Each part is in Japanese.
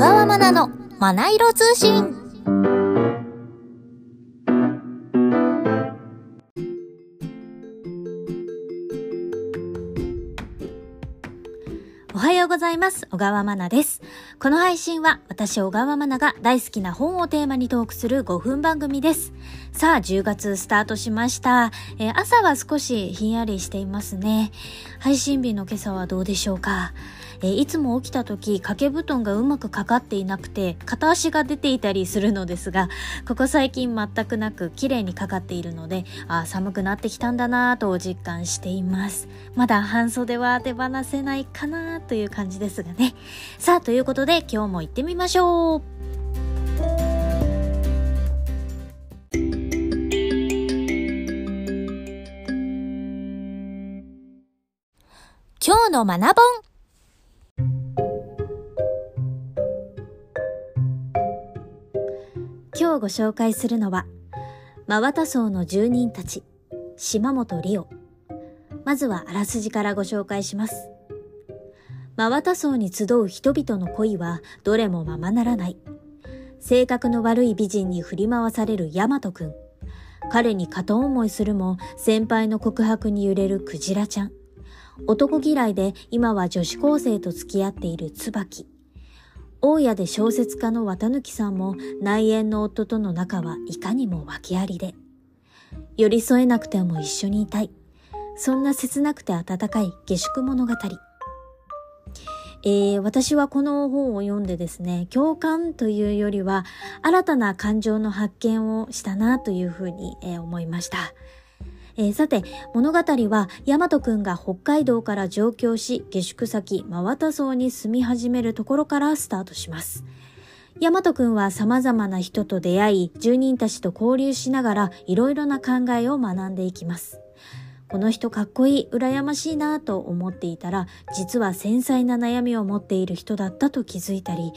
川まなのまな色通信おはようございます。小川まなです。この配信は私小川まなが大好きな本をテーマにトークする5分番組です。さあ、10月スタートしました。えー朝は少しひんやりしていますね。配信日の今朝はどうでしょうか？えいつも起きた時掛け布団がうまくかかっていなくて片足が出ていたりするのですがここ最近全くなく綺麗にかかっているのであ寒くなってきたんだなぁと実感しています。まだ半袖は手放せないかなという感じですがね。さあということで今日も行ってみましょう。今日の学ぼん。日ご紹介するのは真綿荘の住人たち島本理央。まずはあらすじからご紹介します。真綿荘に集う人々の恋はどれもままならない。性格の悪い美人に振り回される大和くん。彼に片思いするも先輩の告白に揺れるクジラちゃん。男嫌いで今は女子高生と付き合っている椿。大家で小説家の綿貫さんも内縁の夫との仲はいかにも訳ありで。寄り添えなくても一緒にいたい。そんな切なくて温かい下宿物語。えー私はこの本を読んでですね共感というよりは新たな感情の発見をしたなというふうに、えー思いました。えーさて、物語は、大和くんが北海道から上京し、下宿先、真綿荘に住み始めるところからスタートします。大和くんは様々な人と出会い、住人たちと交流しながら、いろいろな考えを学んでいきます。この人かっこいい、羨ましいなと思っていたら、実は繊細な悩みを持っている人だったと気づいたり、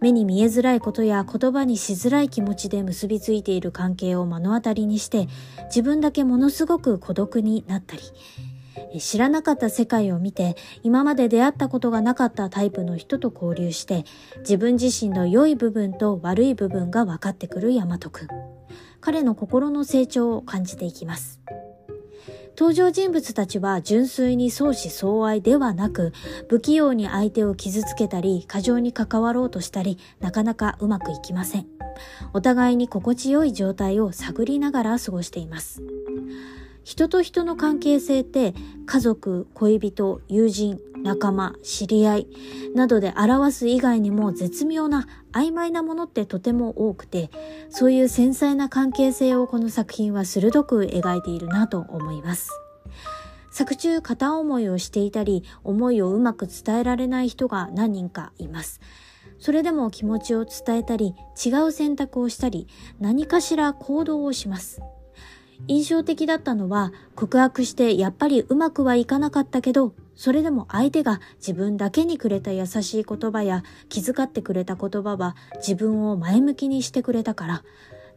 目に見えづらいことや言葉にしづらい気持ちで結びついている関係を目の当たりにして、自分だけものすごく孤独になったり、知らなかった世界を見て、今まで出会ったことがなかったタイプの人と交流して、自分自身の良い部分と悪い部分が分かってくる大和くん。彼の心の成長を感じていきます。登場人物たちは純粋に相思相愛ではなく、不器用に相手を傷つけたり、過剰に関わろうとしたり、なかなかうまくいきません。お互いに心地よい状態を探りながら過ごしています。人と人の関係性って家族、恋人、友人、仲間、知り合いなどで表す以外にも絶妙な曖昧なものってとても多くて、そういう繊細な関係性をこの作品は鋭く描いているなと思います。作中片思いをしていたり、思いをうまく伝えられない人が何人かいます。それでも気持ちを伝えたり、違う選択をしたり、何かしら行動をします。印象的だったのは告白してやっぱりうまくはいかなかったけどそれでも相手が自分だけにくれた優しい言葉や気遣ってくれた言葉は自分を前向きにしてくれたから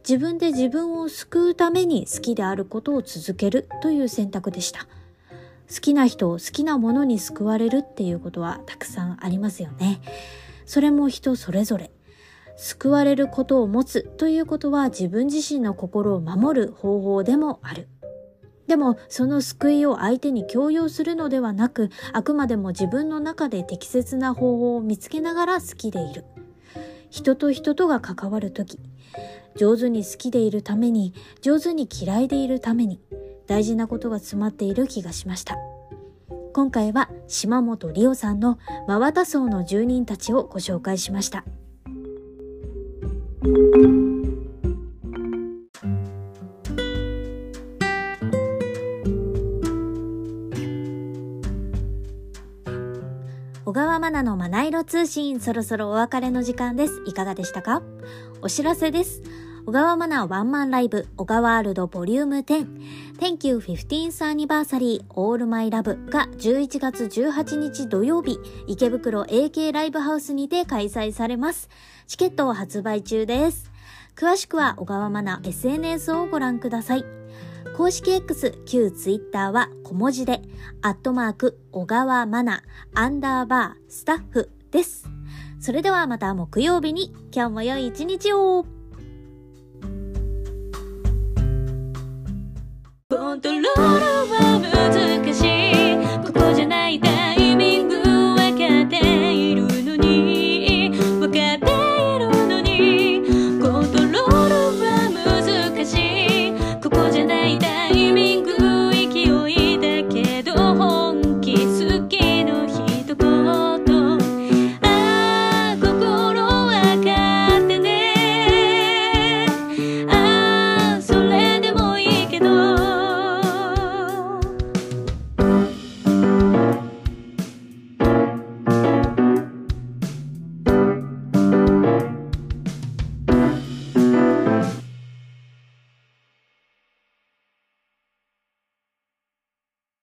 自分で自分を救うために好きであることを続けるという選択でした。好きな人を好きなものに救われるっていうことはたくさんありますよね。それも人それぞれ。救われることを持つということは自分自身の心を守る方法でもある。でも、その救いを相手に強要するのではなく、あくまでも自分の中で適切な方法を見つけながら好きでいる。人と人とが関わるとき、上手に好きでいるために、上手に嫌いでいるために、大事なことが詰まっている気がしました。今回は島本理央さんの真綿荘の住人たちをご紹介しました。小川まなのまな色通信、そろそろお別れの時間です。いかがでしたか？お知らせです。小川マナワンマンライブ、小川ワールドボリューム10、Thank you 15th Anniversary All My Love が11月18日土曜日、池袋 AK ライブハウスにて開催されます。チケットを発売中です。詳しくは小川マナ SNS をご覧ください。公式 X、旧ツイッターは小文字で、アットマーク、小川マナ、アンダーバー、スタッフです。それではまた木曜日に今日も良い一日をコントロールは難しい